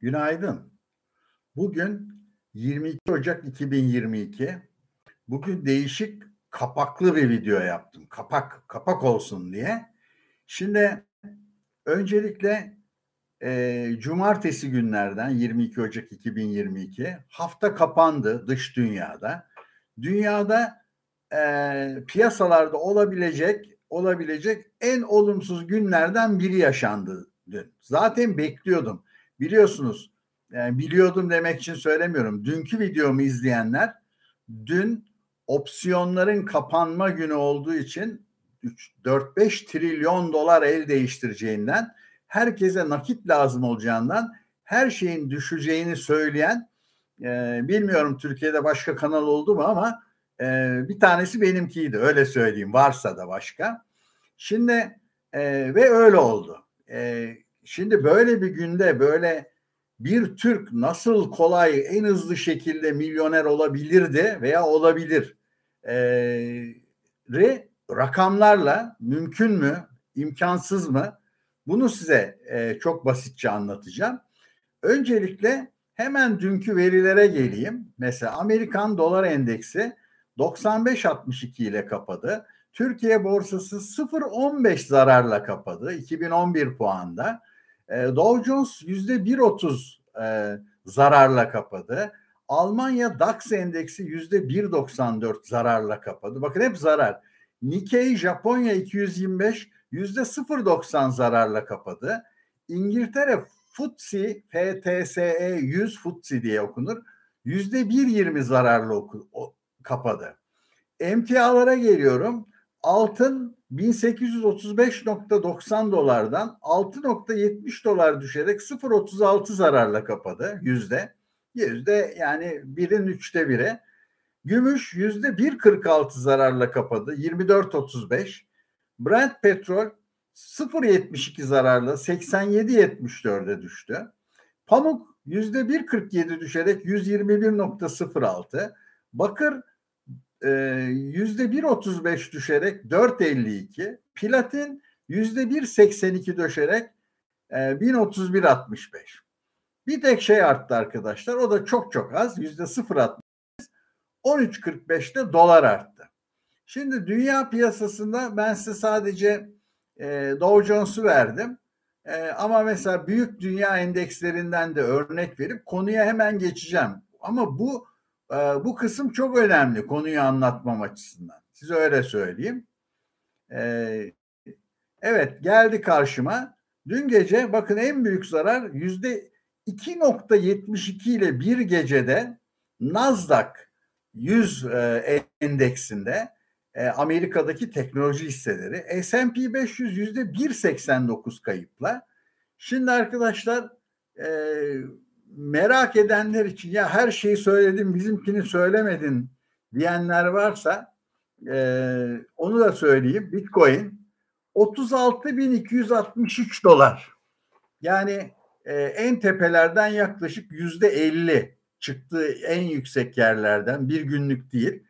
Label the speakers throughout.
Speaker 1: Günaydın. Bugün 22 Ocak 2022. Bugün değişik kapaklı bir video yaptım. Kapak, kapak olsun diye. Şimdi öncelikle e, cumartesi günlerden 22 Ocak 2022 hafta kapandı dış dünyada. Dünyada e, piyasalarda olabilecek olabilecek en olumsuz günlerden biri yaşandı dün. Zaten bekliyordum biliyorsunuz yani biliyordum demek için söylemiyorum. Dünkü videomu izleyenler dün opsiyonların kapanma günü olduğu için 4-5 trilyon dolar el değiştireceğinden herkese nakit lazım olacağından her şeyin düşeceğini söyleyen e, bilmiyorum Türkiye'de başka kanal oldu mu ama e, bir tanesi benimkiydi öyle söyleyeyim varsa da başka. Şimdi e, ve öyle oldu. E, Şimdi böyle bir günde böyle bir Türk nasıl kolay en hızlı şekilde milyoner olabilirdi veya olabilir e, rakamlarla mümkün mü imkansız mı bunu size e, çok basitçe anlatacağım. Öncelikle hemen dünkü verilere geleyim. Mesela Amerikan dolar endeksi 95.62 ile kapadı. Türkiye borsası 0.15 zararla kapadı 2011 puanda. E, Dow Jones yüzde 1.30 e, zararla kapadı. Almanya DAX endeksi yüzde 1.94 zararla kapadı. Bakın hep zarar. Nikkei Japonya 225 yüzde 0.90 zararla kapadı. İngiltere FTSE, FTSE 100 FTSE diye okunur. Yüzde 1.20 zararla oku, o, kapadı. Emtialara geliyorum. Altın 1835.90 dolardan 6.70 dolar düşerek 0.36 zararla kapadı yüzde. Yüzde yani birin üçte bire. Gümüş yüzde 1.46 zararla kapadı 24.35. Brent petrol 0.72 zararla 87.74'e düştü. Pamuk yüzde 1.47 düşerek 121.06. Bakır yüzde bir otuz beş düşerek 4.52 platin yüzde bir seksen iki düşerek e, 1031.65 bir tek şey arttı arkadaşlar o da çok çok az yüzde 0.60 13.45'te dolar arttı. Şimdi dünya piyasasında ben size sadece e, Dow Jones'u verdim. E, ama mesela büyük dünya endekslerinden de örnek verip konuya hemen geçeceğim. Ama bu bu kısım çok önemli konuyu anlatmam açısından. Size öyle söyleyeyim. Ee, evet geldi karşıma. Dün gece bakın en büyük zarar yüzde 2.72 ile bir gecede Nasdaq 100 e, endeksinde e, Amerika'daki teknoloji hisseleri S&P 500 yüzde 1.89 kayıpla. Şimdi arkadaşlar e, merak edenler için ya her şeyi söyledim bizimkini söylemedin diyenler varsa e, onu da söyleyeyim. Bitcoin 36.263 dolar. Yani e, en tepelerden yaklaşık yüzde 50 çıktığı en yüksek yerlerden bir günlük değil.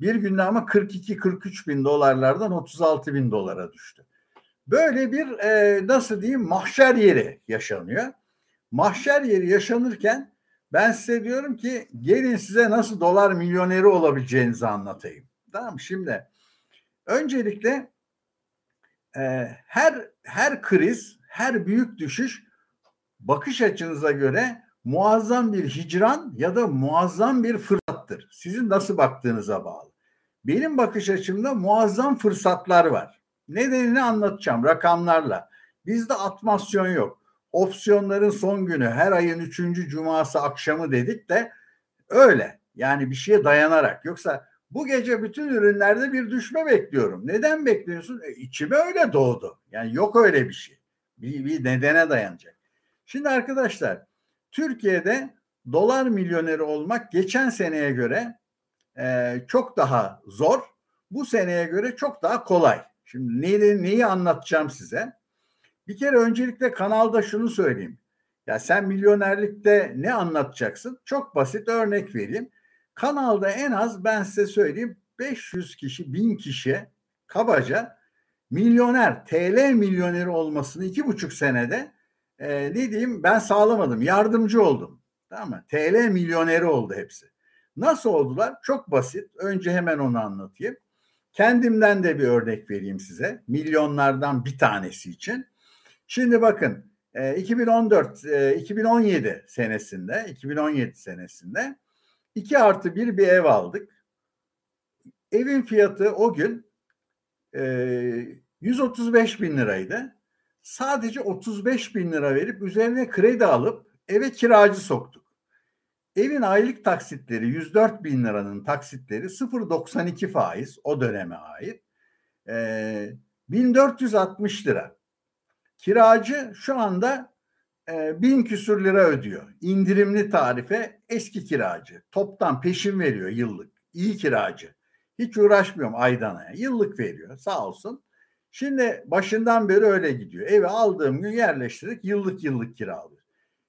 Speaker 1: Bir günde ama 42-43 bin dolarlardan 36 bin dolara düştü. Böyle bir e, nasıl diyeyim mahşer yeri yaşanıyor mahşer yeri yaşanırken ben size diyorum ki gelin size nasıl dolar milyoneri olabileceğinizi anlatayım. Tamam Şimdi öncelikle e, her her kriz, her büyük düşüş bakış açınıza göre muazzam bir hicran ya da muazzam bir fırsattır. Sizin nasıl baktığınıza bağlı. Benim bakış açımda muazzam fırsatlar var. Nedenini anlatacağım rakamlarla. Bizde atmasyon yok opsiyonların son günü her ayın üçüncü cuması akşamı dedik de öyle. Yani bir şeye dayanarak. Yoksa bu gece bütün ürünlerde bir düşme bekliyorum. Neden bekliyorsun? E, içime öyle doğdu. Yani yok öyle bir şey. Bir, bir nedene dayanacak. Şimdi arkadaşlar Türkiye'de dolar milyoneri olmak geçen seneye göre e, çok daha zor. Bu seneye göre çok daha kolay. Şimdi neyi, neyi anlatacağım size? Bir kere öncelikle kanalda şunu söyleyeyim. Ya sen milyonerlikte ne anlatacaksın? Çok basit örnek vereyim. Kanalda en az ben size söyleyeyim 500 kişi, 1000 kişi kabaca milyoner, TL milyoneri olmasını iki buçuk senede e, ne diyeyim ben sağlamadım. Yardımcı oldum. Tamam mı? TL milyoneri oldu hepsi. Nasıl oldular? Çok basit. Önce hemen onu anlatayım. Kendimden de bir örnek vereyim size. Milyonlardan bir tanesi için. Şimdi bakın 2014 e, 2017 e, senesinde 2017 senesinde 2 artı 1 bir ev aldık. Evin fiyatı o gün 135 bin liraydı. Sadece 35 bin lira verip üzerine kredi alıp eve kiracı soktuk. Evin aylık taksitleri 104 bin liranın taksitleri 0.92 faiz o döneme ait. E, 1460 lira. Kiracı şu anda e, bin küsür lira ödüyor. İndirimli tarife eski kiracı. Toptan peşin veriyor yıllık. İyi kiracı. Hiç uğraşmıyorum aydan aya. Yıllık veriyor sağ olsun. Şimdi başından beri öyle gidiyor. Evi aldığım gün yerleştirdik yıllık yıllık kiralıyor.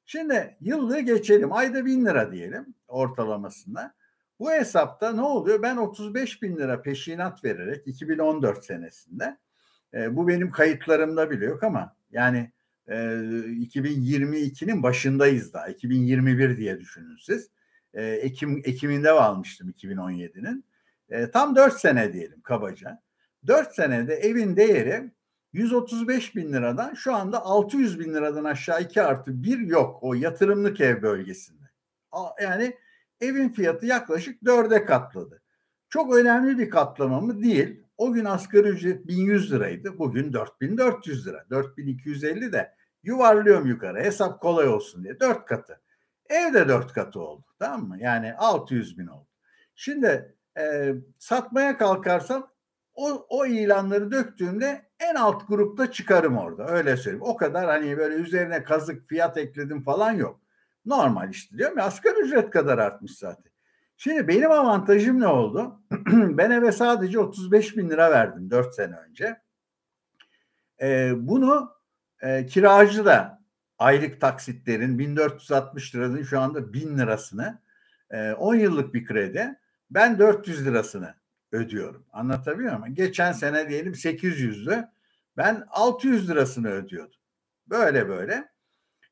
Speaker 1: Şimdi yıllığı geçelim. Ayda bin lira diyelim ortalamasında. Bu hesapta ne oluyor? Ben 35 bin lira peşinat vererek 2014 senesinde e, bu benim kayıtlarımda bile yok ama yani e, 2022'nin başındayız daha. 2021 diye düşünün siz. E, Ekim Ekim'inde almıştım 2017'nin. E, tam 4 sene diyelim kabaca. 4 senede evin değeri 135 bin liradan şu anda 600 bin liradan aşağı 2 artı 1 yok o yatırımlık ev bölgesinde. Yani evin fiyatı yaklaşık 4'e katladı. Çok önemli bir katlama mı? Değil. O gün asgari ücret 1100 liraydı. Bugün 4400 lira. 4250 de yuvarlıyorum yukarı. Hesap kolay olsun diye. 4 katı. Evde 4 katı oldu. Tamam mı? Yani 600 bin oldu. Şimdi e, satmaya kalkarsam o, o ilanları döktüğümde en alt grupta çıkarım orada. Öyle söyleyeyim. O kadar hani böyle üzerine kazık fiyat ekledim falan yok. Normal işte diyorum ya asgari ücret kadar artmış zaten. Şimdi benim avantajım ne oldu? ben eve sadece 35 bin lira verdim 4 sene önce. Ee, bunu e, kiracı da aylık taksitlerin 1460 liranın şu anda 1000 lirasını e, 10 yıllık bir kredi ben 400 lirasını ödüyorum. Anlatabiliyor muyum? Geçen sene diyelim 800'lü ben 600 lirasını ödüyordum. Böyle böyle.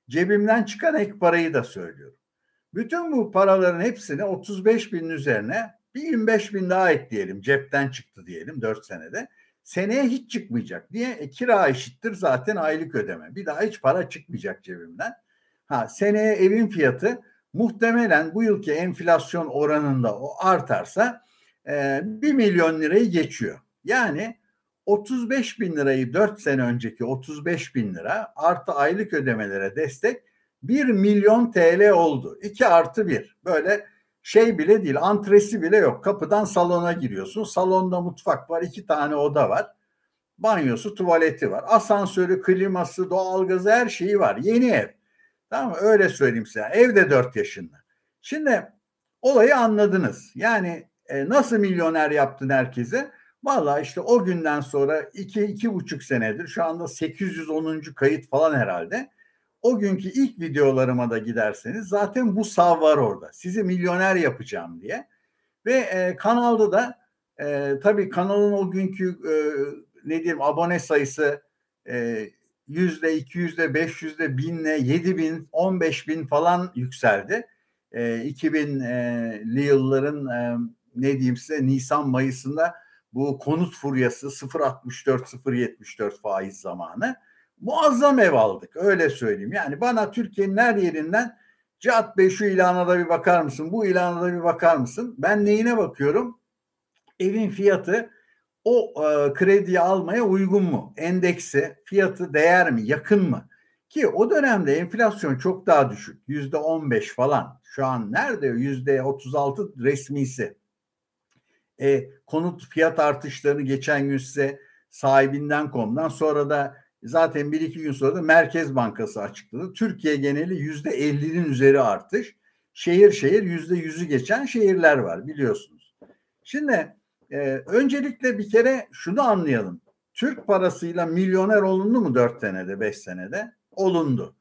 Speaker 1: Cebimden çıkan ek parayı da söylüyorum. Bütün bu paraların hepsini 35 binin üzerine bir 25 bin daha ekleyelim. Cepten çıktı diyelim 4 senede. Seneye hiç çıkmayacak. Niye? E, kira eşittir zaten aylık ödeme. Bir daha hiç para çıkmayacak cebimden. Ha seneye evin fiyatı muhtemelen bu yılki enflasyon oranında o artarsa e, 1 milyon lirayı geçiyor. Yani 35 bin lirayı 4 sene önceki 35 bin lira artı aylık ödemelere destek 1 milyon TL oldu. 2 artı 1 böyle şey bile değil antresi bile yok. Kapıdan salona giriyorsun. Salonda mutfak var iki tane oda var. Banyosu tuvaleti var. Asansörü kliması doğalgazı her şeyi var. Yeni ev. Tamam mı? Öyle söyleyeyim size. Evde 4 yaşında. Şimdi olayı anladınız. Yani e, nasıl milyoner yaptın herkese? Valla işte o günden sonra iki, iki buçuk senedir şu anda 810. kayıt falan herhalde. O günkü ilk videolarıma da giderseniz zaten bu sav var orada. Sizi milyoner yapacağım diye. Ve e, kanalda da e, tabii kanalın o günkü e, ne diyeyim abone sayısı e, yüzde iki yüzde beş yüzde binle yedi bin on beş bin falan yükseldi. E, 2000'li yılların e, ne diyeyim size Nisan Mayıs'ında bu konut furyası 0.64 0.74 faiz zamanı muazzam ev aldık öyle söyleyeyim. Yani bana Türkiye'nin her yerinden Cihat Bey şu ilana da bir bakar mısın? Bu ilana da bir bakar mısın? Ben neyine bakıyorum? Evin fiyatı o e, krediyi almaya uygun mu? Endeksi, fiyatı değer mi? Yakın mı? Ki o dönemde enflasyon çok daha düşük. Yüzde on beş falan. Şu an nerede? Yüzde otuz altı resmisi. E, konut fiyat artışlarını geçen gün size sahibinden komdan sonra da zaten bir iki gün sonra da Merkez Bankası açıkladı. Türkiye geneli yüzde ellinin üzeri artış. Şehir şehir yüzde yüzü geçen şehirler var biliyorsunuz. Şimdi e, öncelikle bir kere şunu anlayalım. Türk parasıyla milyoner olundu mu dört senede, beş senede? Olundu.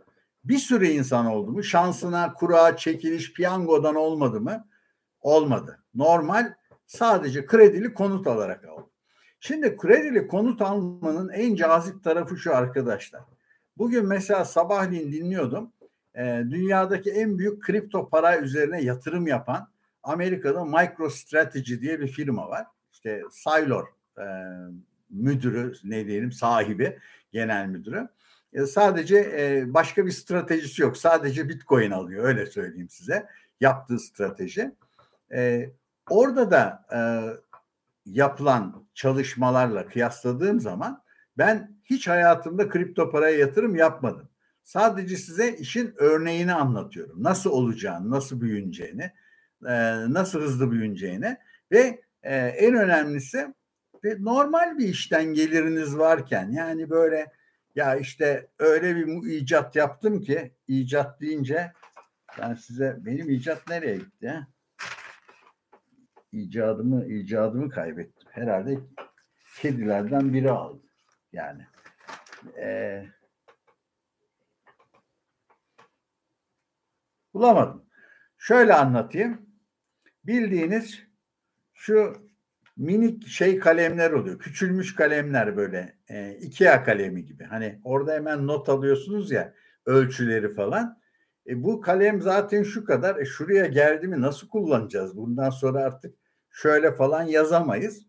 Speaker 1: Bir sürü insan oldu mu? Şansına, kura, çekiliş, piyangodan olmadı mı? Olmadı. Normal sadece kredili konut alarak aldı. Şimdi kredili konut almanın en cazip tarafı şu arkadaşlar. Bugün mesela sabahleyin dinliyordum. E, dünyadaki en büyük kripto para üzerine yatırım yapan Amerika'da MicroStrategy diye bir firma var. İşte Saylor e, müdürü ne diyelim sahibi genel müdürü. E, sadece e, başka bir stratejisi yok. Sadece Bitcoin alıyor öyle söyleyeyim size. Yaptığı strateji. E, orada da e, yapılan çalışmalarla kıyasladığım zaman ben hiç hayatımda kripto paraya yatırım yapmadım. Sadece size işin örneğini anlatıyorum. Nasıl olacağını, nasıl büyüneceğini, nasıl hızlı büyüneceğini ve en önemlisi normal bir işten geliriniz varken yani böyle ya işte öyle bir icat yaptım ki icat deyince ben size benim icat nereye gitti? İcadımı icadımı kaybettim. Herhalde kedilerden biri aldı. Yani e, bulamadım. Şöyle anlatayım. Bildiğiniz şu minik şey kalemler oluyor. Küçülmüş kalemler böyle e, Ikea kalemi gibi. Hani orada hemen not alıyorsunuz ya ölçüleri falan. E, bu kalem zaten şu kadar. E, şuraya geldi mi nasıl kullanacağız? Bundan sonra artık şöyle falan yazamayız.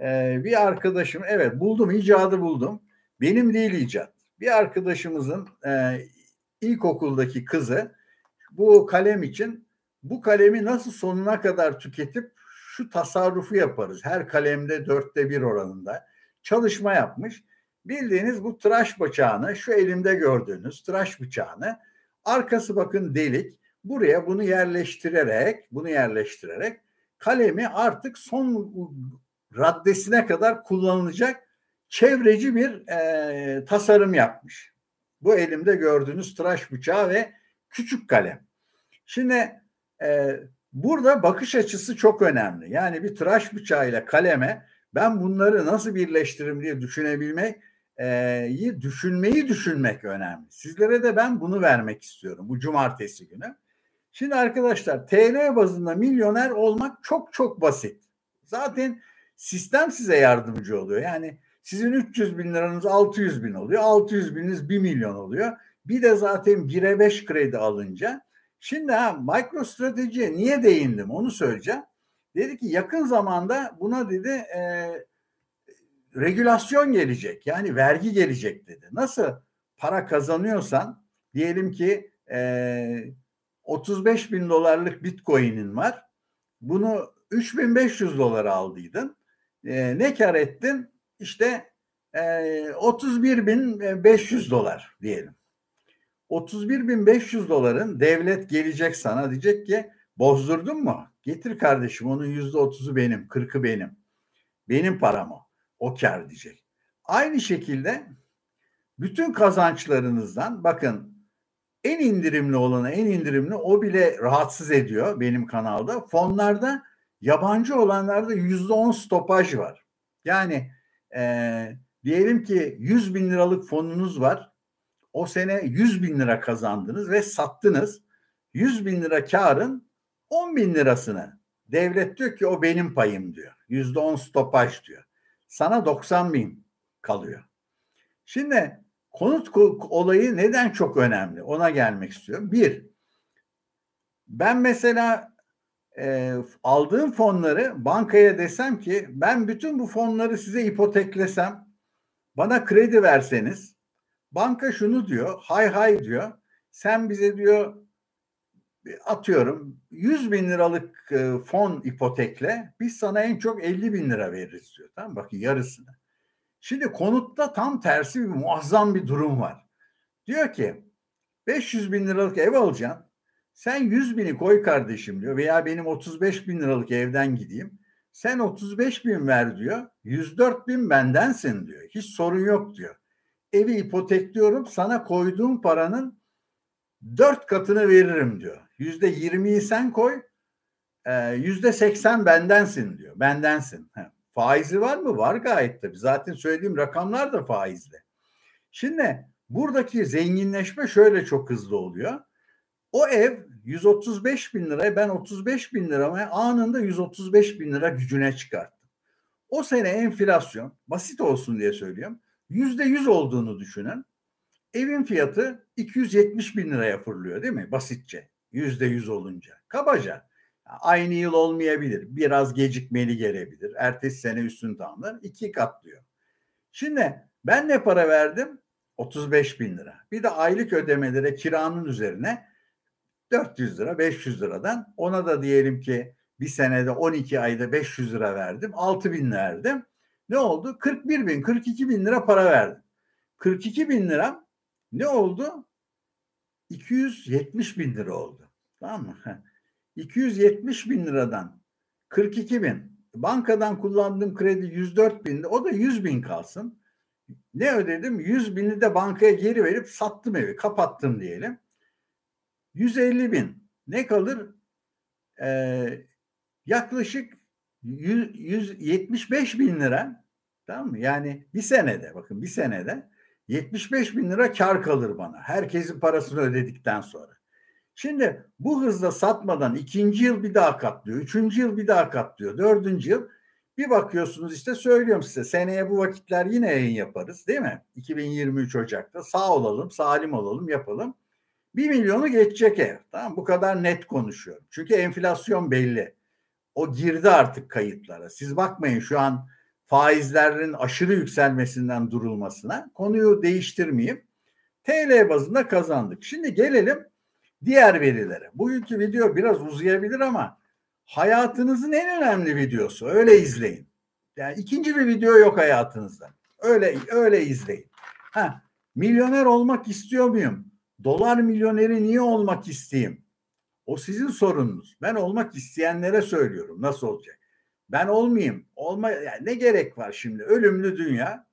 Speaker 1: Ee, bir arkadaşım evet buldum icadı buldum. Benim değil icat. Bir arkadaşımızın e, ilkokuldaki kızı bu kalem için bu kalemi nasıl sonuna kadar tüketip şu tasarrufu yaparız. Her kalemde dörtte bir oranında çalışma yapmış. Bildiğiniz bu tıraş bıçağını şu elimde gördüğünüz tıraş bıçağını arkası bakın delik buraya bunu yerleştirerek bunu yerleştirerek kalemi artık son raddesine kadar kullanılacak çevreci bir e, tasarım yapmış. Bu elimde gördüğünüz tıraş bıçağı ve küçük kalem. Şimdi e, burada bakış açısı çok önemli. Yani bir tıraş bıçağıyla kaleme ben bunları nasıl birleştiririm diye düşünebilmek e, düşünmeyi düşünmek önemli. Sizlere de ben bunu vermek istiyorum bu cumartesi günü. Şimdi arkadaşlar TL bazında milyoner olmak çok çok basit. Zaten sistem size yardımcı oluyor. Yani sizin 300 bin liranız 600 bin oluyor. 600 bininiz 1 milyon oluyor. Bir de zaten 1'e 5 kredi alınca. Şimdi ha MicroStrategy'ye niye değindim onu söyleyeceğim. Dedi ki yakın zamanda buna dedi e, regülasyon gelecek. Yani vergi gelecek dedi. Nasıl para kazanıyorsan diyelim ki e, 35 bin dolarlık bitcoin'in var. Bunu 3500 dolara aldıydın. E, ne kar ettin? İşte e, 31.500 dolar diyelim. 31.500 doların devlet gelecek sana diyecek ki bozdurdun mu? Getir kardeşim onun yüzde otuzu benim, kırkı benim. Benim param o. O kar diyecek. Aynı şekilde bütün kazançlarınızdan bakın en indirimli olanı en indirimli o bile rahatsız ediyor benim kanalda. Fonlarda yabancı olanlarda yüzde on stopaj var. Yani e, diyelim ki 100 bin liralık fonunuz var. O sene 100 bin lira kazandınız ve sattınız. 100 bin lira karın 10 bin lirasını devlet diyor ki o benim payım diyor. Yüzde on stopaj diyor. Sana 90 bin kalıyor. Şimdi konut olayı neden çok önemli? Ona gelmek istiyorum. Bir, ben mesela e, aldığım fonları bankaya desem ki ben bütün bu fonları size ipoteklesem bana kredi verseniz banka şunu diyor hay hay diyor sen bize diyor atıyorum 100 bin liralık e, fon ipotekle biz sana en çok 50 bin lira veririz diyor. Tamam bakın yarısını. Şimdi konutta tam tersi bir muazzam bir durum var. Diyor ki 500 bin liralık ev alacaksın. Sen 100 bini koy kardeşim diyor veya benim 35 bin liralık evden gideyim. Sen 35 bin ver diyor. 104 bin bendensin diyor. Hiç sorun yok diyor. Evi ipotekliyorum sana koyduğum paranın dört katını veririm diyor. Yüzde yirmiyi sen koy. Yüzde seksen bendensin diyor. Bendensin. Faizi var mı? Var gayet tabii. Zaten söylediğim rakamlar da faizli. Şimdi buradaki zenginleşme şöyle çok hızlı oluyor. O ev 135 bin liraya ben 35 bin liraya anında 135 bin lira gücüne çıkarttım. O sene enflasyon basit olsun diye söylüyorum. Yüzde yüz olduğunu düşünün. evin fiyatı 270 bin liraya fırlıyor değil mi? Basitçe. Yüzde yüz olunca. Kabaca. Aynı yıl olmayabilir. Biraz gecikmeli gelebilir. Ertesi sene üstün tamamlar. iki katlıyor. Şimdi ben ne para verdim? 35 bin lira. Bir de aylık ödemelere kiranın üzerine 400 lira 500 liradan ona da diyelim ki bir senede 12 ayda 500 lira verdim 6 bin verdim. Ne oldu? 41 bin 42 bin lira para verdim. 42 bin lira ne oldu? 270 bin lira oldu. Tamam mı? 270 bin liradan 42 bin bankadan kullandığım kredi 104 bin o da 100 bin kalsın. Ne ödedim? 100 bini de bankaya geri verip sattım evi kapattım diyelim. 150 bin ne kalır? Ee, yaklaşık 100, 175 bin lira tamam mı? Yani bir senede bakın bir senede 75 bin lira kar kalır bana. Herkesin parasını ödedikten sonra. Şimdi bu hızla satmadan ikinci yıl bir daha katlıyor, üçüncü yıl bir daha katlıyor, dördüncü yıl bir bakıyorsunuz işte söylüyorum size seneye bu vakitler yine yayın yaparız değil mi? 2023 Ocak'ta sağ olalım, salim olalım, yapalım. Bir milyonu geçecek ev. Tamam bu kadar net konuşuyorum. Çünkü enflasyon belli. O girdi artık kayıtlara. Siz bakmayın şu an faizlerin aşırı yükselmesinden durulmasına. Konuyu değiştirmeyeyim. TL bazında kazandık. Şimdi gelelim diğer verilere. Bugünkü video biraz uzayabilir ama hayatınızın en önemli videosu. Öyle izleyin. Yani ikinci bir video yok hayatınızda. Öyle öyle izleyin. Ha, milyoner olmak istiyor muyum? Dolar milyoneri niye olmak isteyeyim? O sizin sorununuz. Ben olmak isteyenlere söylüyorum. Nasıl olacak? Ben olmayayım. Olma yani ne gerek var şimdi? Ölümlü dünya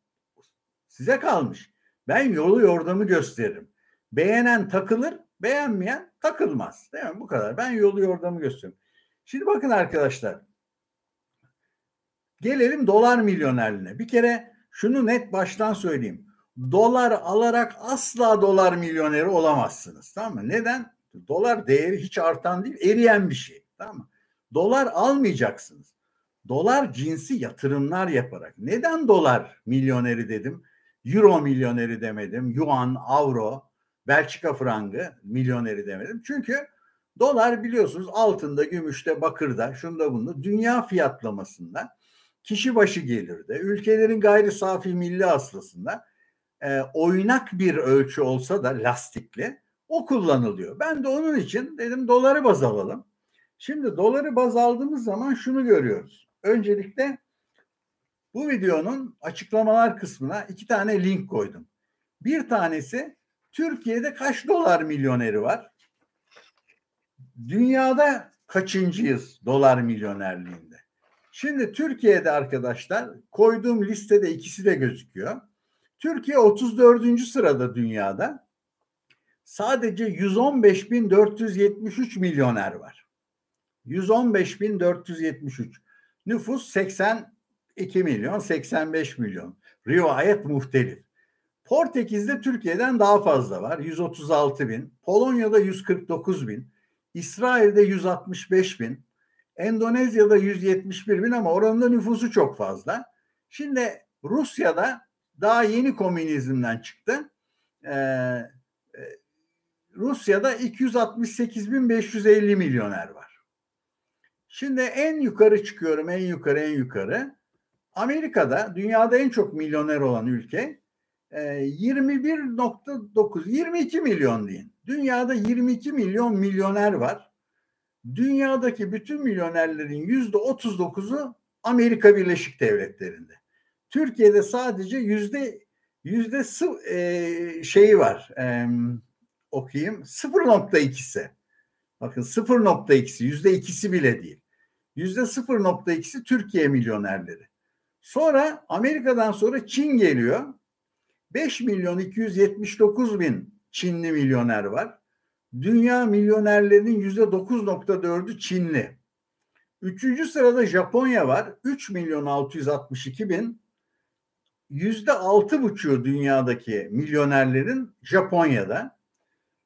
Speaker 1: size kalmış. Ben yolu yordamı gösteririm. Beğenen takılır, beğenmeyen takılmaz. Değil mi? Bu kadar. Ben yolu yordamı gösteriyorum. Şimdi bakın arkadaşlar. Gelelim dolar milyonerliğine. Bir kere şunu net baştan söyleyeyim. Dolar alarak asla dolar milyoneri olamazsınız. Tamam mı? Neden? Dolar değeri hiç artan değil, eriyen bir şey. Tamam mı? Dolar almayacaksınız. Dolar cinsi yatırımlar yaparak. Neden dolar milyoneri dedim? Euro milyoneri demedim. Yuan, avro, Belçika frangı milyoneri demedim. Çünkü dolar biliyorsunuz altında, gümüşte, bakırda, şunda bunda dünya fiyatlamasında kişi başı gelirde, ülkelerin gayri safi milli hasılasında e, oynak bir ölçü olsa da lastikli o kullanılıyor. Ben de onun için dedim doları baz alalım. Şimdi doları baz aldığımız zaman şunu görüyoruz. Öncelikle bu videonun açıklamalar kısmına iki tane link koydum. Bir tanesi Türkiye'de kaç dolar milyoneri var? Dünyada kaçıncıyız dolar milyonerliğinde? Şimdi Türkiye'de arkadaşlar koyduğum listede ikisi de gözüküyor. Türkiye 34. sırada dünyada. Sadece 115.473 milyoner var. 115.473. Nüfus 82 milyon, 85 milyon. Rivayet muhtelif. Portekiz'de Türkiye'den daha fazla var. 136 bin. Polonya'da 149 bin. İsrail'de 165 bin. Endonezya'da 171 bin ama oranında nüfusu çok fazla. Şimdi Rusya'da daha yeni komünizmden çıktı. Ee, e, Rusya'da 268.550 milyoner var. Şimdi en yukarı çıkıyorum, en yukarı, en yukarı. Amerika'da dünyada en çok milyoner olan ülke 21.9 ee, 22 milyon deyin. Dünyada 22 milyon milyoner var. Dünyadaki bütün milyonerlerin yüzde 39'u Amerika Birleşik Devletleri'nde. Türkiye'de sadece yüzde yüzde e, şeyi var. E, okuyayım. 0.2'si. Bakın 0.2'si yüzde ikisi bile değil. Yüzde 0.2'si Türkiye milyonerleri. Sonra Amerika'dan sonra Çin geliyor. 5 milyon 279 bin Çinli milyoner var. Dünya milyonerlerinin yüzde 9.4'ü Çinli. Üçüncü sırada Japonya var. 3 milyon 662 bin. Yüzde altı buçuğu dünyadaki milyonerlerin Japonya'da.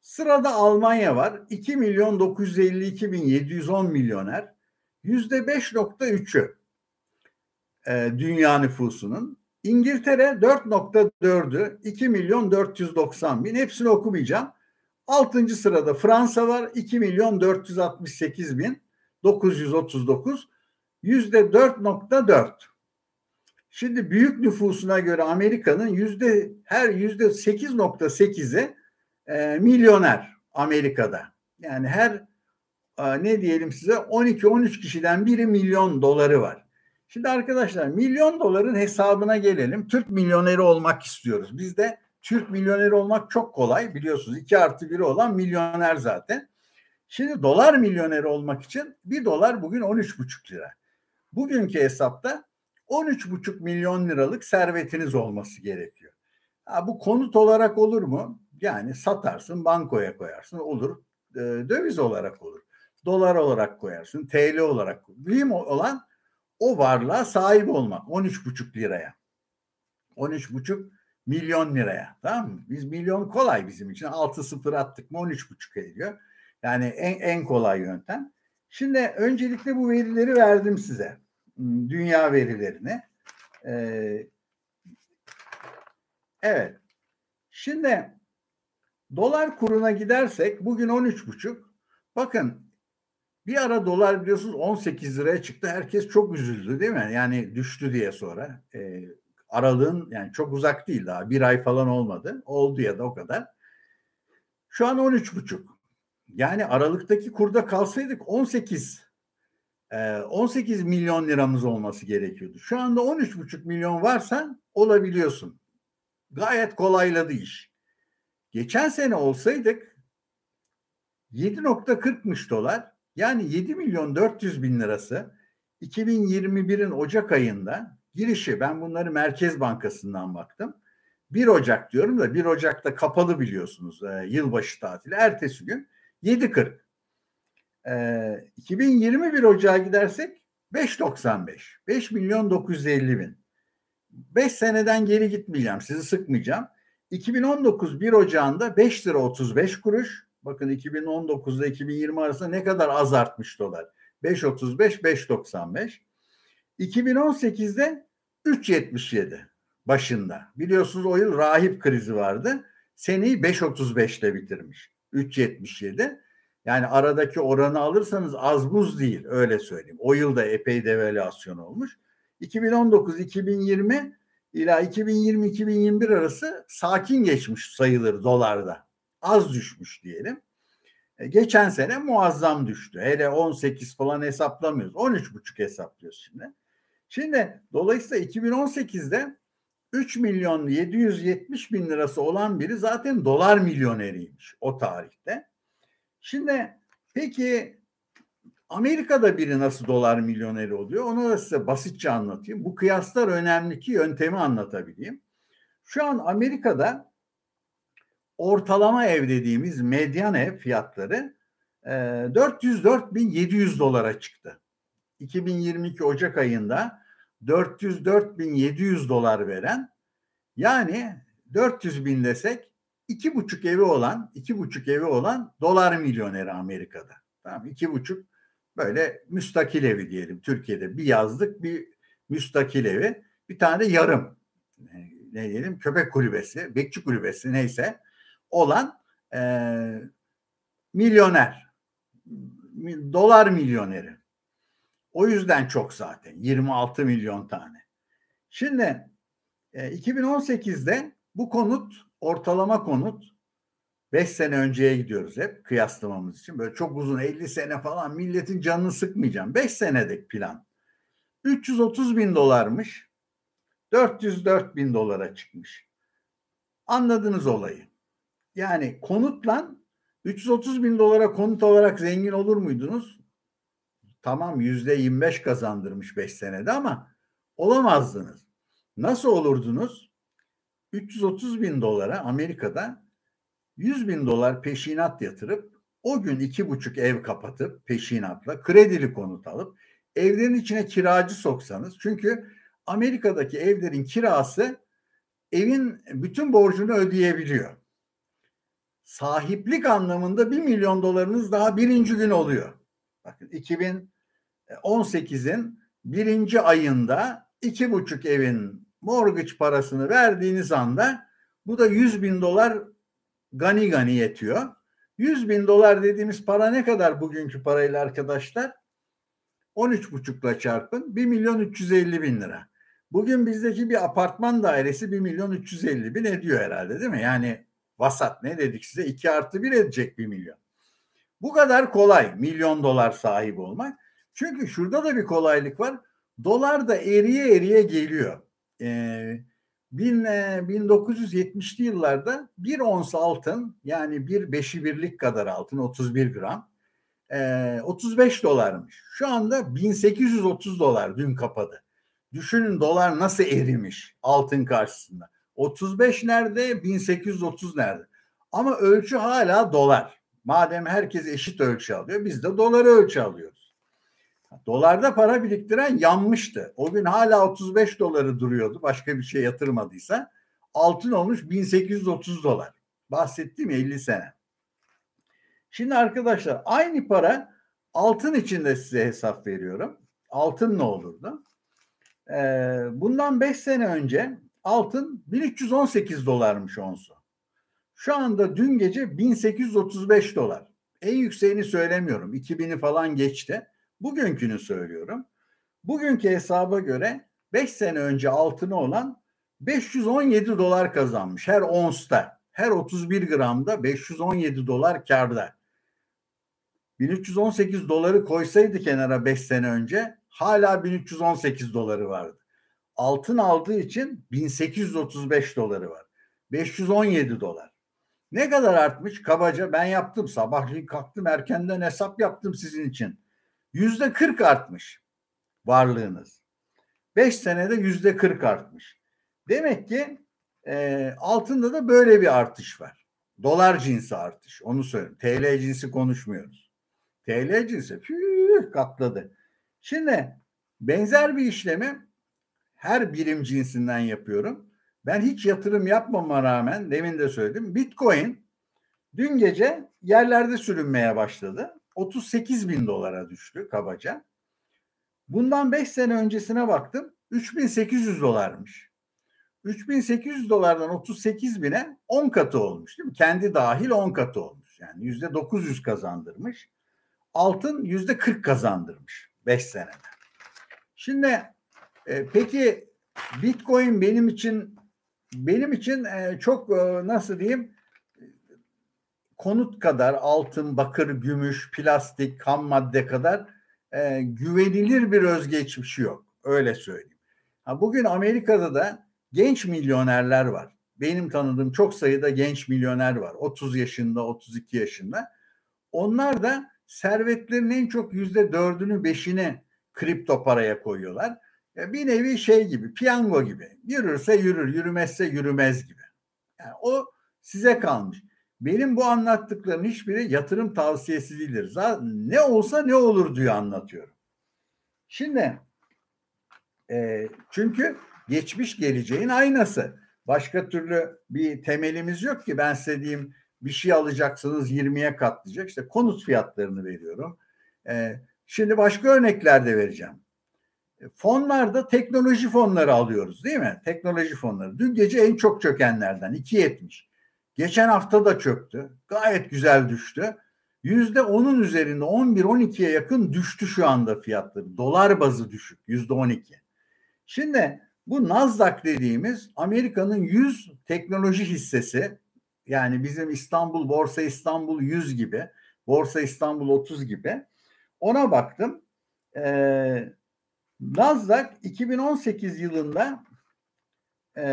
Speaker 1: Sırada Almanya var. 2 milyon 952 bin 710 milyoner. Yüzde 5.3'ü e, dünya nüfusunun. İngiltere 4.4'ü 2 milyon 490 bin hepsini okumayacağım. Altıncı sırada Fransa var 2 milyon 468 bin 939 yüzde 4.4. Şimdi büyük nüfusuna göre Amerika'nın yüzde her yüzde 8.8'i e, milyoner Amerika'da. Yani her e, ne diyelim size 12-13 kişiden biri milyon doları var. Şimdi arkadaşlar milyon doların hesabına gelelim. Türk milyoneri olmak istiyoruz. Biz de Türk milyoneri olmak çok kolay biliyorsunuz. 2 artı 1'i olan milyoner zaten. Şimdi dolar milyoneri olmak için bir dolar bugün 13,5 lira. Bugünkü hesapta 13,5 milyon liralık servetiniz olması gerekiyor. Ha, bu konut olarak olur mu? Yani satarsın bankoya koyarsın olur. E, döviz olarak olur. Dolar olarak koyarsın. TL olarak. Mühim olan o varlığa sahip olmak. 13,5 liraya. 13,5 milyon liraya. Tamam mı? Biz milyon kolay bizim için. 6 sıfır attık mı 13,5 ediyor. Yani en, en kolay yöntem. Şimdi öncelikle bu verileri verdim size. Hmm, dünya verilerini. Ee, evet. Şimdi dolar kuruna gidersek bugün 13,5. Bakın bir ara dolar biliyorsunuz 18 liraya çıktı. Herkes çok üzüldü değil mi? Yani düştü diye sonra. Ee, aralığın yani çok uzak değil daha. Bir ay falan olmadı. Oldu ya da o kadar. Şu an 13,5. Yani Aralık'taki kurda kalsaydık 18 18 milyon liramız olması gerekiyordu. Şu anda 13,5 milyon varsa olabiliyorsun. Gayet kolayladı iş. Geçen sene olsaydık 7.40'mış dolar. Yani 7 milyon 400 bin lirası 2021'in Ocak ayında girişi ben bunları Merkez Bankası'ndan baktım. 1 Ocak diyorum da 1 Ocak'ta kapalı biliyorsunuz e, yılbaşı tatili. Ertesi gün 7.40. E, 2021 Ocağı gidersek 5.95. 5 milyon 950 bin. 5 seneden geri gitmeyeceğim. Sizi sıkmayacağım. 2019 1 Ocağı'nda 5 lira 35 kuruş. Bakın 2019 ile 2020 arasında ne kadar az artmış dolar. 5.35, 5.95. 2018'de 3.77 başında. Biliyorsunuz o yıl rahip krizi vardı. Seneyi 5.35'te bitirmiş. 3.77. Yani aradaki oranı alırsanız az buz değil öyle söyleyeyim. O yıl da epey devalüasyon olmuş. 2019-2020 ila 2020-2021 arası sakin geçmiş sayılır dolarda. Az düşmüş diyelim. E, geçen sene muazzam düştü. Hele 18 falan hesaplamıyoruz. 13,5 hesaplıyoruz şimdi. Şimdi dolayısıyla 2018'de 3 milyon 770 bin lirası olan biri zaten dolar milyoneriymiş o tarihte. Şimdi peki Amerika'da biri nasıl dolar milyoneri oluyor? Onu da size basitçe anlatayım. Bu kıyaslar önemli ki yöntemi anlatabileyim. Şu an Amerika'da ortalama ev dediğimiz medyan ev fiyatları 404.700 dolara çıktı. 2022 Ocak ayında 404.700 dolar veren yani 400 bin desek iki buçuk evi olan iki buçuk evi olan dolar milyoneri Amerika'da. Tamam iki buçuk böyle müstakil evi diyelim Türkiye'de bir yazlık bir müstakil evi bir tane yarım ne diyelim köpek kulübesi bekçi kulübesi neyse olan e, milyoner dolar milyoneri. O yüzden çok zaten 26 milyon tane. Şimdi e, 2018'de bu konut ortalama konut 5 sene önceye gidiyoruz hep kıyaslamamız için. Böyle çok uzun 50 sene falan milletin canını sıkmayacağım. 5 senedik plan. 330 bin dolarmış. 404 bin dolara çıkmış. Anladınız olayı. Yani konutla 330 bin dolara konut olarak zengin olur muydunuz? Tamam yüzde 25 kazandırmış 5 senede ama olamazdınız. Nasıl olurdunuz? 330 bin dolara Amerika'da 100 bin dolar peşinat yatırıp o gün iki buçuk ev kapatıp peşinatla kredili konut alıp evlerin içine kiracı soksanız çünkü Amerika'daki evlerin kirası evin bütün borcunu ödeyebiliyor. Sahiplik anlamında 1 milyon dolarınız daha birinci gün oluyor. Bakın 2018'in birinci ayında iki buçuk evin mortgage parasını verdiğiniz anda bu da 100 bin dolar gani gani yetiyor. 100 bin dolar dediğimiz para ne kadar bugünkü parayla arkadaşlar? 13,5'la çarpın 1 milyon 350 bin lira. Bugün bizdeki bir apartman dairesi 1 milyon 350 bin ediyor herhalde değil mi? Yani vasat ne dedik size 2 artı 1 edecek 1 milyon. Bu kadar kolay milyon dolar sahibi olmak. Çünkü şurada da bir kolaylık var. Dolar da eriye eriye geliyor. Ee, bin, 1970'li e, yıllarda bir ons altın yani bir beşi birlik kadar altın 31 gram e, 35 dolarmış. Şu anda 1830 dolar dün kapadı. Düşünün dolar nasıl erimiş altın karşısında. 35 nerede 1830 nerede? Ama ölçü hala dolar. Madem herkes eşit ölçü alıyor biz de doları ölçü alıyoruz. Dolarda para biriktiren yanmıştı. O gün hala 35 doları duruyordu başka bir şey yatırmadıysa. Altın olmuş 1830 dolar. Bahsettiğim 50 sene. Şimdi arkadaşlar aynı para altın için de size hesap veriyorum. Altın ne olurdu? Ee, bundan 5 sene önce altın 1318 dolarmış onsu. Şu anda dün gece 1835 dolar. En yükseğini söylemiyorum. 2000'i falan geçti. Bugünkünü söylüyorum. Bugünkü hesaba göre 5 sene önce altını olan 517 dolar kazanmış her onsta. Her 31 gramda 517 dolar karda. 1318 doları koysaydı kenara 5 sene önce hala 1318 doları vardı. Altın aldığı için 1835 doları var. 517 dolar. Ne kadar artmış? Kabaca ben yaptım. Sabahleyin kalktım erkenden hesap yaptım sizin için. Yüzde 40 artmış varlığınız. 5 senede yüzde 40 artmış. Demek ki e, altında da böyle bir artış var. Dolar cinsi artış. Onu söyleyeyim. TL cinsi konuşmuyoruz. TL cinsi püh, katladı. Şimdi benzer bir işlemi her birim cinsinden yapıyorum. Ben hiç yatırım yapmama rağmen demin de söyledim. Bitcoin dün gece yerlerde sürünmeye başladı. 38 bin dolara düştü kabaca. Bundan 5 sene öncesine baktım. 3800 dolarmış. 3800 dolardan 38 bine 10 katı olmuş değil mi? Kendi dahil 10 katı olmuş. Yani yüzde 900 kazandırmış. Altın yüzde 40 kazandırmış 5 senede. Şimdi e, peki Bitcoin benim için benim için e, çok e, nasıl diyeyim konut kadar altın, bakır, gümüş, plastik, ham madde kadar e, güvenilir bir özgeçmişi yok. Öyle söyleyeyim. Ha, bugün Amerika'da da genç milyonerler var. Benim tanıdığım çok sayıda genç milyoner var. 30 yaşında, 32 yaşında. Onlar da servetlerin en çok yüzde dördünü, beşini kripto paraya koyuyorlar. Ya bir nevi şey gibi, piyango gibi. Yürürse yürür, yürümezse yürümez gibi. Yani o size kalmış. Benim bu anlattıklarım hiçbiri yatırım tavsiyesi değildir. Zaten ne olsa ne olur diyor anlatıyorum. Şimdi e, çünkü geçmiş geleceğin aynası. Başka türlü bir temelimiz yok ki ben size diyeyim bir şey alacaksınız 20'ye katlayacak. İşte konut fiyatlarını veriyorum. E, şimdi başka örnekler de vereceğim. E, fonlarda teknoloji fonları alıyoruz değil mi? Teknoloji fonları. Dün gece en çok çökenlerden 2.70. Geçen hafta da çöktü. Gayet güzel düştü. Yüzde onun üzerinde 11-12'ye yakın düştü şu anda fiyatları. Dolar bazı düşük yüzde 12. Şimdi bu Nasdaq dediğimiz Amerika'nın 100 teknoloji hissesi yani bizim İstanbul Borsa İstanbul 100 gibi Borsa İstanbul 30 gibi ona baktım. Ee, Nasdaq 2018 yılında e,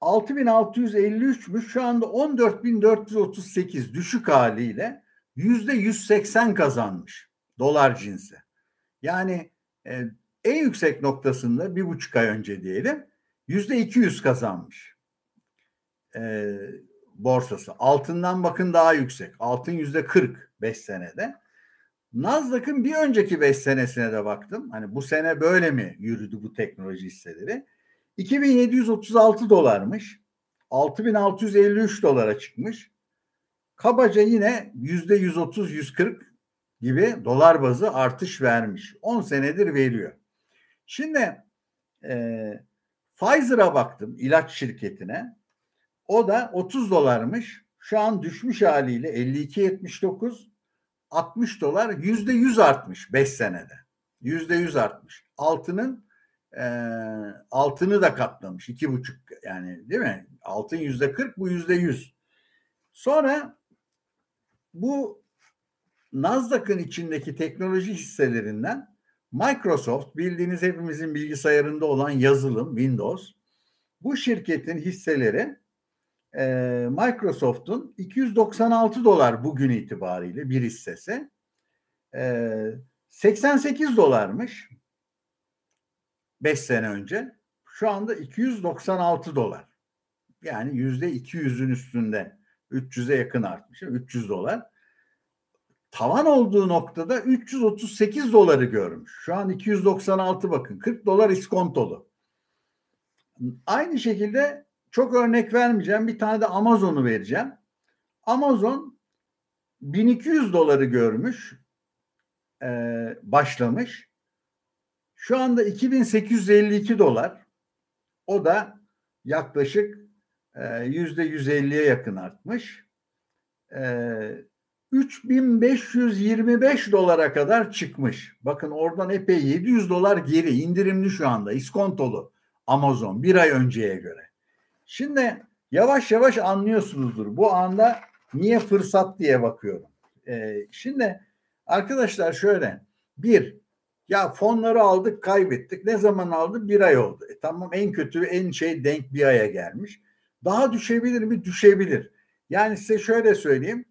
Speaker 1: 6653'müş şu anda 14438 düşük haliyle yüzde 180 kazanmış dolar cinsi. Yani e, en yüksek noktasında bir buçuk ay önce diyelim yüzde 200 kazanmış e, borsası. Altından bakın daha yüksek. Altın yüzde 40 5 senede. Nasdaq'ın bir önceki 5 senesine de baktım. Hani bu sene böyle mi yürüdü bu teknoloji hisseleri? 2736 dolarmış. 6653 dolara çıkmış. Kabaca yine yüzde 130-140 gibi dolar bazı artış vermiş. 10 senedir veriyor. Şimdi E, Pfizer'a baktım ilaç şirketine. O da 30 dolarmış. Şu an düşmüş haliyle 52.79 60 dolar yüzde yüz artmış 5 senede. Yüzde yüz artmış. Altının e, altını da katlamış. iki buçuk yani değil mi? Altın yüzde kırk bu yüzde yüz. Sonra bu Nasdaq'ın içindeki teknoloji hisselerinden Microsoft bildiğiniz hepimizin bilgisayarında olan yazılım Windows bu şirketin hisseleri e, Microsoft'un 296 dolar bugün itibariyle bir hissesi. E, 88 dolarmış 5 sene önce. Şu anda 296 dolar. Yani yüzde 200'ün üstünde. 300'e yakın artmış. 300 dolar. Tavan olduğu noktada 338 doları görmüş. Şu an 296 bakın. 40 dolar iskontolu. Aynı şekilde çok örnek vermeyeceğim. Bir tane de Amazon'u vereceğim. Amazon 1200 doları görmüş. E, başlamış. Şu anda 2852 dolar. O da yaklaşık e, yüzde 150'ye yakın artmış. E, 3525 dolara kadar çıkmış. Bakın oradan epey 700 dolar geri indirimli şu anda iskontolu Amazon bir ay önceye göre. Şimdi yavaş yavaş anlıyorsunuzdur. Bu anda niye fırsat diye bakıyorum. Ee, şimdi arkadaşlar şöyle bir ya fonları aldık kaybettik. Ne zaman aldı? Bir ay oldu. E, tamam en kötü en şey denk bir aya gelmiş. Daha düşebilir mi? Düşebilir. Yani size şöyle söyleyeyim.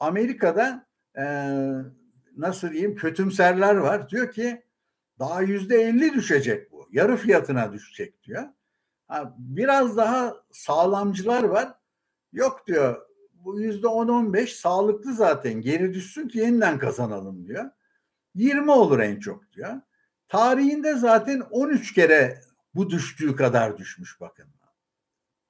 Speaker 1: Amerika'da e, nasıl diyeyim kötümserler var. Diyor ki daha yüzde elli düşecek bu. Yarı fiyatına düşecek diyor. Biraz daha sağlamcılar var. Yok diyor bu yüzde on on beş sağlıklı zaten geri düşsün ki yeniden kazanalım diyor. 20 olur en çok diyor. Tarihinde zaten 13 kere bu düştüğü kadar düşmüş bakın.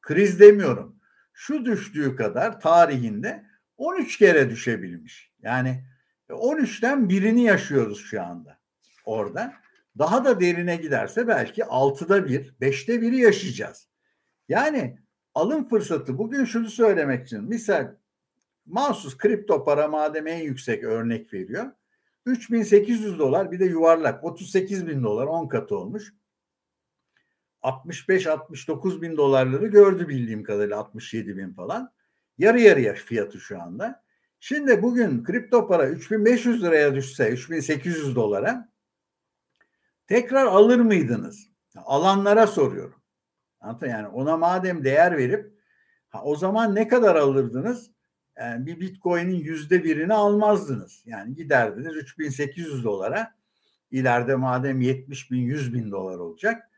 Speaker 1: Kriz demiyorum. Şu düştüğü kadar tarihinde 13 kere düşebilmiş. Yani 13'ten birini yaşıyoruz şu anda orada. Daha da derine giderse belki 6'da bir, 5'te biri yaşayacağız. Yani alım fırsatı bugün şunu söylemek için misal mahsus kripto para madem en yüksek örnek veriyor. 3800 dolar bir de yuvarlak 38 bin dolar 10 katı olmuş. 65-69 bin dolarları gördü bildiğim kadarıyla 67 bin falan. Yarı yarıya fiyatı şu anda. Şimdi bugün kripto para 3500 liraya düşse 3800 dolara tekrar alır mıydınız? Alanlara soruyorum. Yani ona madem değer verip ha, o zaman ne kadar alırdınız? Yani bir bitcoin'in yüzde birini almazdınız. Yani giderdiniz 3800 dolara. İleride madem 70 bin 100 bin dolar olacak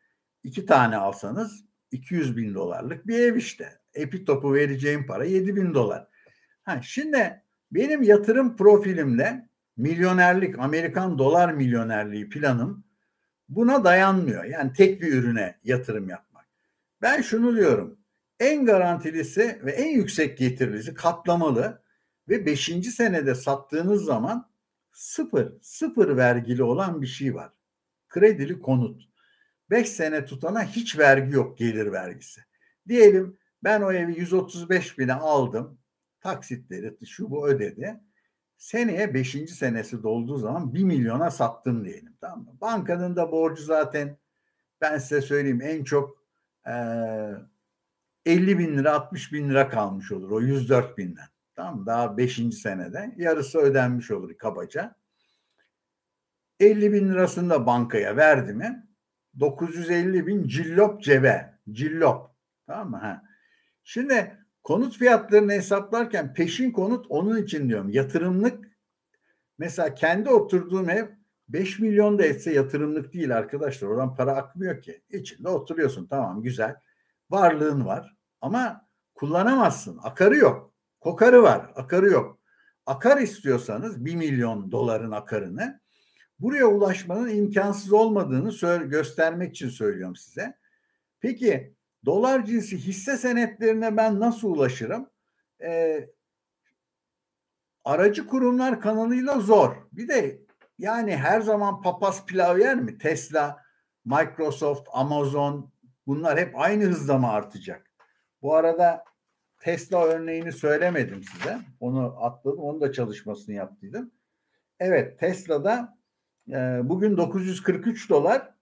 Speaker 1: iki tane alsanız 200 bin dolarlık bir ev işte. Epitop'u vereceğim para 7 bin dolar. Ha, şimdi benim yatırım profilimde milyonerlik, Amerikan dolar milyonerliği planım buna dayanmıyor. Yani tek bir ürüne yatırım yapmak. Ben şunu diyorum. En garantilisi ve en yüksek getirisi katlamalı ve 5. senede sattığınız zaman sıfır, sıfır vergili olan bir şey var. Kredili konut. 5 sene tutana hiç vergi yok gelir vergisi. Diyelim ben o evi 135 bine aldım. Taksitleri şu bu ödedi. Seneye 5. senesi dolduğu zaman 1 milyona sattım diyelim. Tamam mı? Bankanın da borcu zaten ben size söyleyeyim en çok e, 50 bin lira 60 bin lira kalmış olur o 104 binden. Tamam mı? Daha 5. senede yarısı ödenmiş olur kabaca. 50 bin lirasını da bankaya verdi mi 950 bin cillop cebe. Cillop. Tamam mı? Ha. Şimdi konut fiyatlarını hesaplarken peşin konut onun için diyorum. Yatırımlık mesela kendi oturduğum ev 5 milyon da etse yatırımlık değil arkadaşlar. Oradan para akmıyor ki. İçinde oturuyorsun tamam güzel. Varlığın var ama kullanamazsın. Akarı yok. Kokarı var. Akarı yok. Akar istiyorsanız 1 milyon doların akarını buraya ulaşmanın imkansız olmadığını göstermek için söylüyorum size. Peki dolar cinsi hisse senetlerine ben nasıl ulaşırım? Ee, aracı kurumlar kanalıyla zor. Bir de yani her zaman papaz pilav yer mi? Tesla Microsoft, Amazon bunlar hep aynı hızla mı artacak? Bu arada Tesla örneğini söylemedim size. Onu atladım. Onu da çalışmasını yaptıydım. Evet Tesla'da e, bugün 943 dolar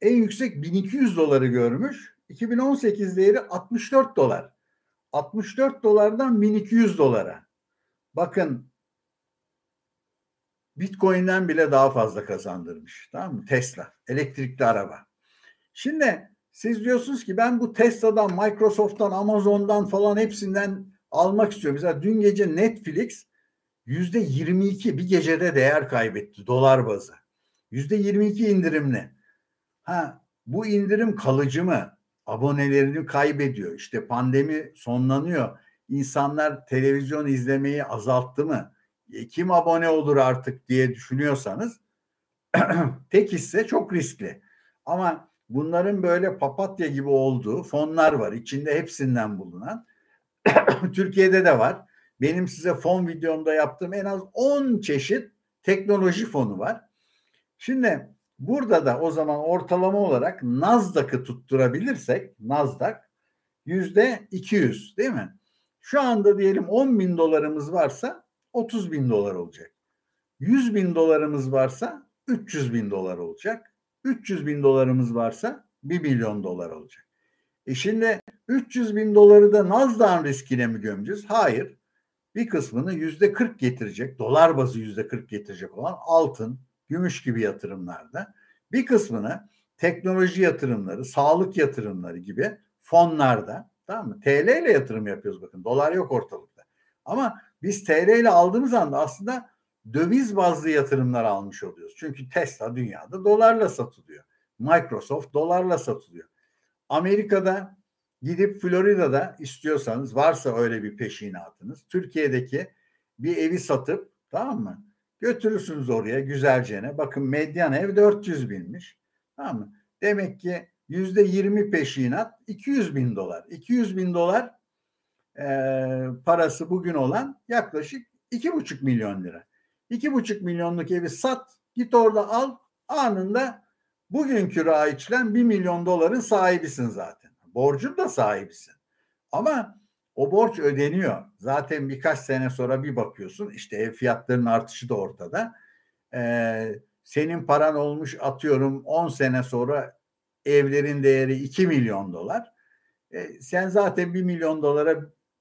Speaker 1: en yüksek 1200 doları görmüş. 2018 değeri 64 dolar. 64 dolardan 1200 dolara. Bakın Bitcoin'den bile daha fazla kazandırmış. Tamam mı? Tesla, elektrikli araba. Şimdi siz diyorsunuz ki ben bu Tesla'dan, Microsoft'tan, Amazon'dan falan hepsinden almak istiyorum. Mesela dün gece Netflix yüzde 22 bir gecede değer kaybetti dolar bazı. Yüzde 22 indirimli. Ha bu indirim kalıcı mı? Abonelerini kaybediyor. İşte pandemi sonlanıyor. İnsanlar televizyon izlemeyi azalttı mı? E, kim abone olur artık diye düşünüyorsanız tek hisse çok riskli. Ama bunların böyle papatya gibi olduğu fonlar var. İçinde hepsinden bulunan. Türkiye'de de var. Benim size fon videomda yaptığım en az 10 çeşit teknoloji fonu var. Şimdi burada da o zaman ortalama olarak Nasdaq'ı tutturabilirsek Nasdaq yüzde 200 değil mi? Şu anda diyelim 10 bin dolarımız varsa 30 bin dolar olacak. 100 bin dolarımız varsa 300 bin dolar olacak. 300 bin dolarımız varsa 1 milyon dolar olacak. E şimdi 300 bin doları da Nasdaq'ın riskine mi gömeceğiz? Hayır. Bir kısmını yüzde 40 getirecek, dolar bazı yüzde 40 getirecek olan altın, gümüş gibi yatırımlarda. Bir kısmını teknoloji yatırımları, sağlık yatırımları gibi fonlarda tamam mı? TL ile yatırım yapıyoruz bakın. Dolar yok ortalıkta. Ama biz TL ile aldığımız anda aslında döviz bazlı yatırımlar almış oluyoruz. Çünkü Tesla dünyada dolarla satılıyor. Microsoft dolarla satılıyor. Amerika'da gidip Florida'da istiyorsanız varsa öyle bir peşinatınız Türkiye'deki bir evi satıp tamam mı? Götürürsünüz oraya güzelcene. Bakın medyan ev 400 binmiş. Tamam mı? Demek ki yüzde 20 peşinat 200 bin dolar. 200 bin dolar e, parası bugün olan yaklaşık 2,5 milyon lira. 2,5 milyonluk evi sat git orada al anında bugünkü raiçlen 1 milyon doların sahibisin zaten. Borcun da sahibisin. Ama o borç ödeniyor. Zaten birkaç sene sonra bir bakıyorsun işte ev fiyatlarının artışı da ortada. Ee, senin paran olmuş atıyorum 10 sene sonra evlerin değeri 2 milyon dolar. Ee, sen zaten 1 milyon dolara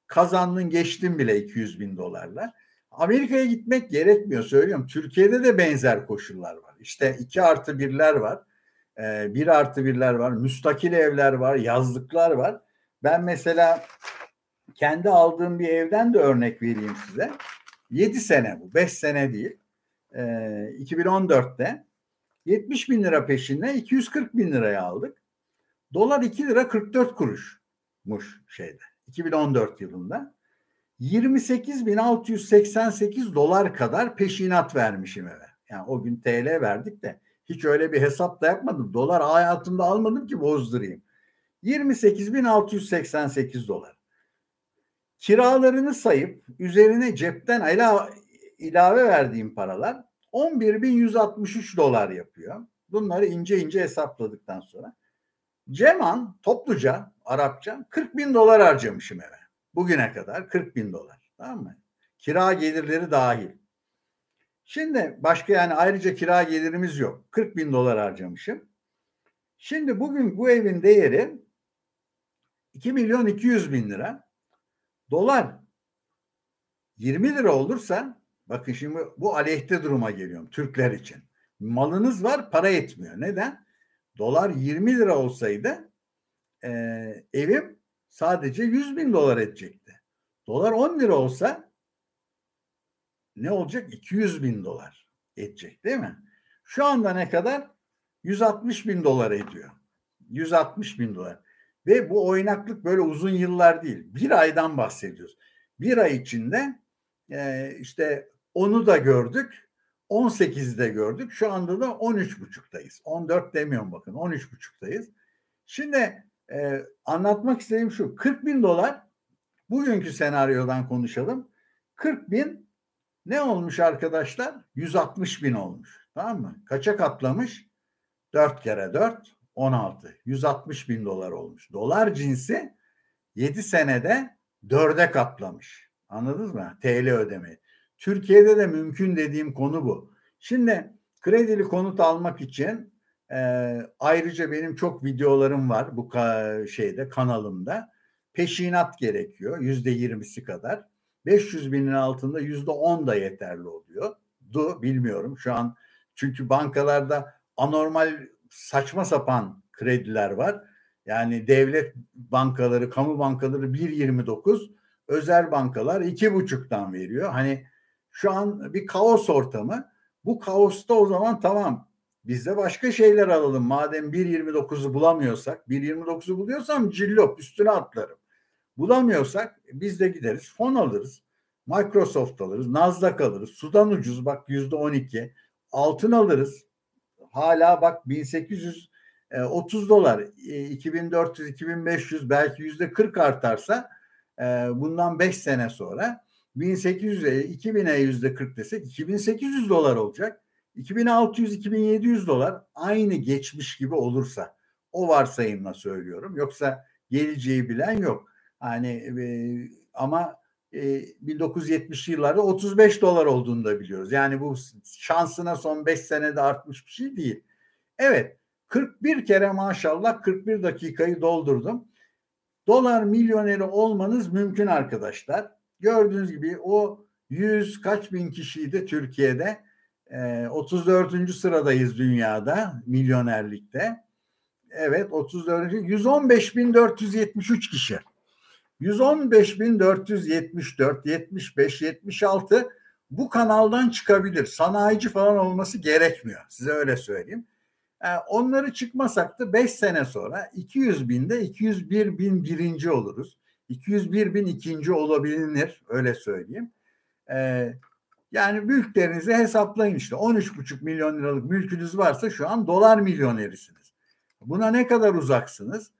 Speaker 1: kazandın geçtin bile 200 bin dolarla. Amerika'ya gitmek gerekmiyor söylüyorum. Türkiye'de de benzer koşullar var. İşte 2 artı birler var. 1 artı birler var. Müstakil evler var. Yazlıklar var. Ben mesela kendi aldığım bir evden de örnek vereyim size. 7 sene bu. 5 sene değil. 2014'te 70 bin lira peşinde 240 bin liraya aldık. Dolar 2 lira 44 kuruşmuş şeyde. 2014 yılında 28.688 dolar kadar peşinat vermişim eve. Yani o gün TL verdik de hiç öyle bir hesap da yapmadım. Dolar hayatımda almadım ki bozdurayım. 28.688 dolar. Kiralarını sayıp üzerine cepten ilave verdiğim paralar 11.163 dolar yapıyor. Bunları ince ince hesapladıktan sonra Ceman topluca Arapça 40 bin dolar harcamışım eve. Bugüne kadar 40 bin dolar. Tamam mı? Kira gelirleri dahil. Şimdi başka yani ayrıca kira gelirimiz yok. 40 bin dolar harcamışım. Şimdi bugün bu evin değeri 2 milyon 200 bin lira. Dolar 20 lira olursa bakın şimdi bu aleyhte duruma geliyorum Türkler için. Malınız var para etmiyor. Neden? Dolar 20 lira olsaydı e, evim sadece 100 bin dolar edecekti. Dolar 10 lira olsa ne olacak? 200 bin dolar edecek değil mi? Şu anda ne kadar? 160 bin dolar ediyor. 160 bin dolar. Ve bu oynaklık böyle uzun yıllar değil. Bir aydan bahsediyoruz. Bir ay içinde e, işte onu da gördük. 18'de gördük. Şu anda da 13.5'tayız. 14 demiyorum bakın 13.5'tayız. Şimdi e, anlatmak istediğim şu 40 bin dolar bugünkü senaryodan konuşalım. 40 bin ne olmuş arkadaşlar? 160 bin olmuş. Tamam mı? Kaça katlamış? 4 kere 4 16. 160 bin dolar olmuş. Dolar cinsi 7 senede 4'e katlamış. Anladınız mı? TL ödemeyi. Türkiye'de de mümkün dediğim konu bu. Şimdi kredili konut almak için e, ayrıca benim çok videolarım var bu ka- şeyde kanalımda. Peşinat gerekiyor yüzde yirmisi kadar. 500 binin altında yüzde on da yeterli oluyor. Du bilmiyorum şu an çünkü bankalarda anormal saçma sapan krediler var. Yani devlet bankaları, kamu bankaları 1.29, özel bankalar 2.5'tan veriyor. Hani şu an bir kaos ortamı. Bu kaosta o zaman tamam biz de başka şeyler alalım. Madem 1.29'u bulamıyorsak, 1.29'u buluyorsam cillop üstüne atlarım. Bulamıyorsak biz de gideriz fon alırız. Microsoft alırız, Nasdaq alırız. Sudan ucuz bak yüzde 12. Altın alırız. Hala bak 1800 30 dolar 2400 2500 belki yüzde 40 artarsa e, bundan 5 sene sonra 1800'e 2000'e yüzde 40 desek 2800 dolar olacak. 2600-2700 dolar aynı geçmiş gibi olursa o varsayımla söylüyorum. Yoksa geleceği bilen yok. Hani e, ama e, 1970'li yıllarda 35 dolar olduğunu da biliyoruz. Yani bu şansına son 5 senede artmış bir şey değil. Evet 41 kere maşallah 41 dakikayı doldurdum. Dolar milyoneri olmanız mümkün arkadaşlar. Gördüğünüz gibi o 100 kaç bin kişiydi Türkiye'de. 34. Ee, sıradayız dünyada milyonerlikte. Evet 34. 115.473 kişi. 115.474, 75, 76 bu kanaldan çıkabilir. Sanayici falan olması gerekmiyor. Size öyle söyleyeyim. Yani onları çıkmasak da 5 sene sonra 200 binde 201 bin birinci oluruz. 201 bin ikinci olabilir öyle söyleyeyim. Ee, yani mülklerinizi hesaplayın işte 13,5 milyon liralık mülkünüz varsa şu an dolar milyonerisiniz. Buna ne kadar uzaksınız?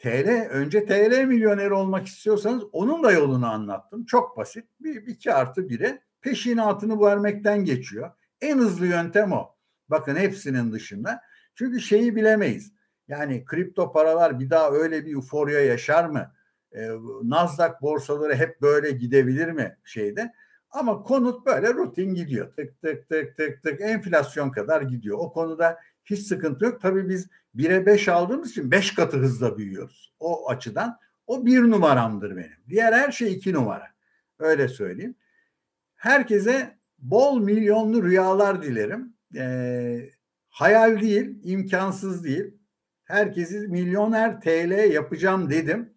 Speaker 1: TL önce TL milyoneri olmak istiyorsanız onun da yolunu anlattım. Çok basit. Bir iki artı bire peşinatını vermekten geçiyor. En hızlı yöntem o. Bakın hepsinin dışında. Çünkü şeyi bilemeyiz. Yani kripto paralar bir daha öyle bir euforya yaşar mı? Ee, Nasdaq borsaları hep böyle gidebilir mi şeyde? Ama konut böyle rutin gidiyor. Tık tık tık tık tık enflasyon kadar gidiyor. O konuda hiç sıkıntı yok. Tabii biz 1'e 5 aldığımız için 5 katı hızla büyüyoruz. O açıdan o bir numaramdır benim. Diğer her şey iki numara. Öyle söyleyeyim. Herkese bol milyonlu rüyalar dilerim. Ee, hayal değil, imkansız değil. Herkesi milyoner TL yapacağım dedim.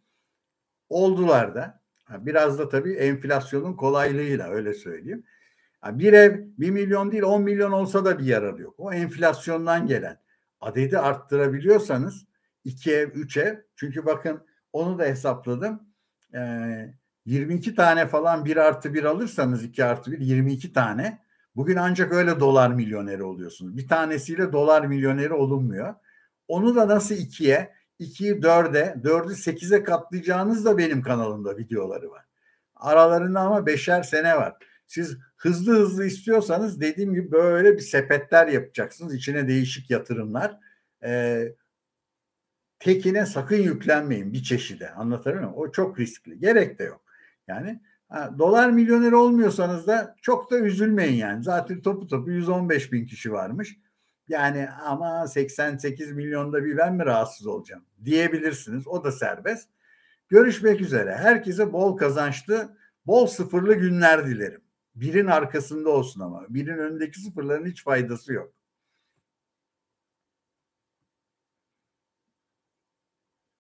Speaker 1: Oldular da. Biraz da tabii enflasyonun kolaylığıyla öyle söyleyeyim. Bir ev bir milyon değil on milyon olsa da bir yararı yok. O enflasyondan gelen. Adedi arttırabiliyorsanız iki ev, üç ev. Çünkü bakın onu da hesapladım. Ee, 22 tane falan bir artı bir alırsanız iki artı bir 22 tane. Bugün ancak öyle dolar milyoneri oluyorsunuz. Bir tanesiyle dolar milyoneri olunmuyor. Onu da nasıl ikiye, ikiyi dörde, dördü sekize katlayacağınız da benim kanalımda videoları var. Aralarında ama beşer sene var. Siz hızlı hızlı istiyorsanız dediğim gibi böyle bir sepetler yapacaksınız. İçine değişik yatırımlar. Ee, tekine sakın yüklenmeyin bir çeşide. Anlatabiliyor muyum? O çok riskli. Gerek de yok. Yani ha, dolar milyoneri olmuyorsanız da çok da üzülmeyin yani. Zaten topu topu 115 bin kişi varmış. Yani ama 88 milyonda bir ben mi rahatsız olacağım diyebilirsiniz. O da serbest. Görüşmek üzere. Herkese bol kazançlı, bol sıfırlı günler dilerim. Birin arkasında olsun ama. Birin önündeki sıfırların hiç faydası yok.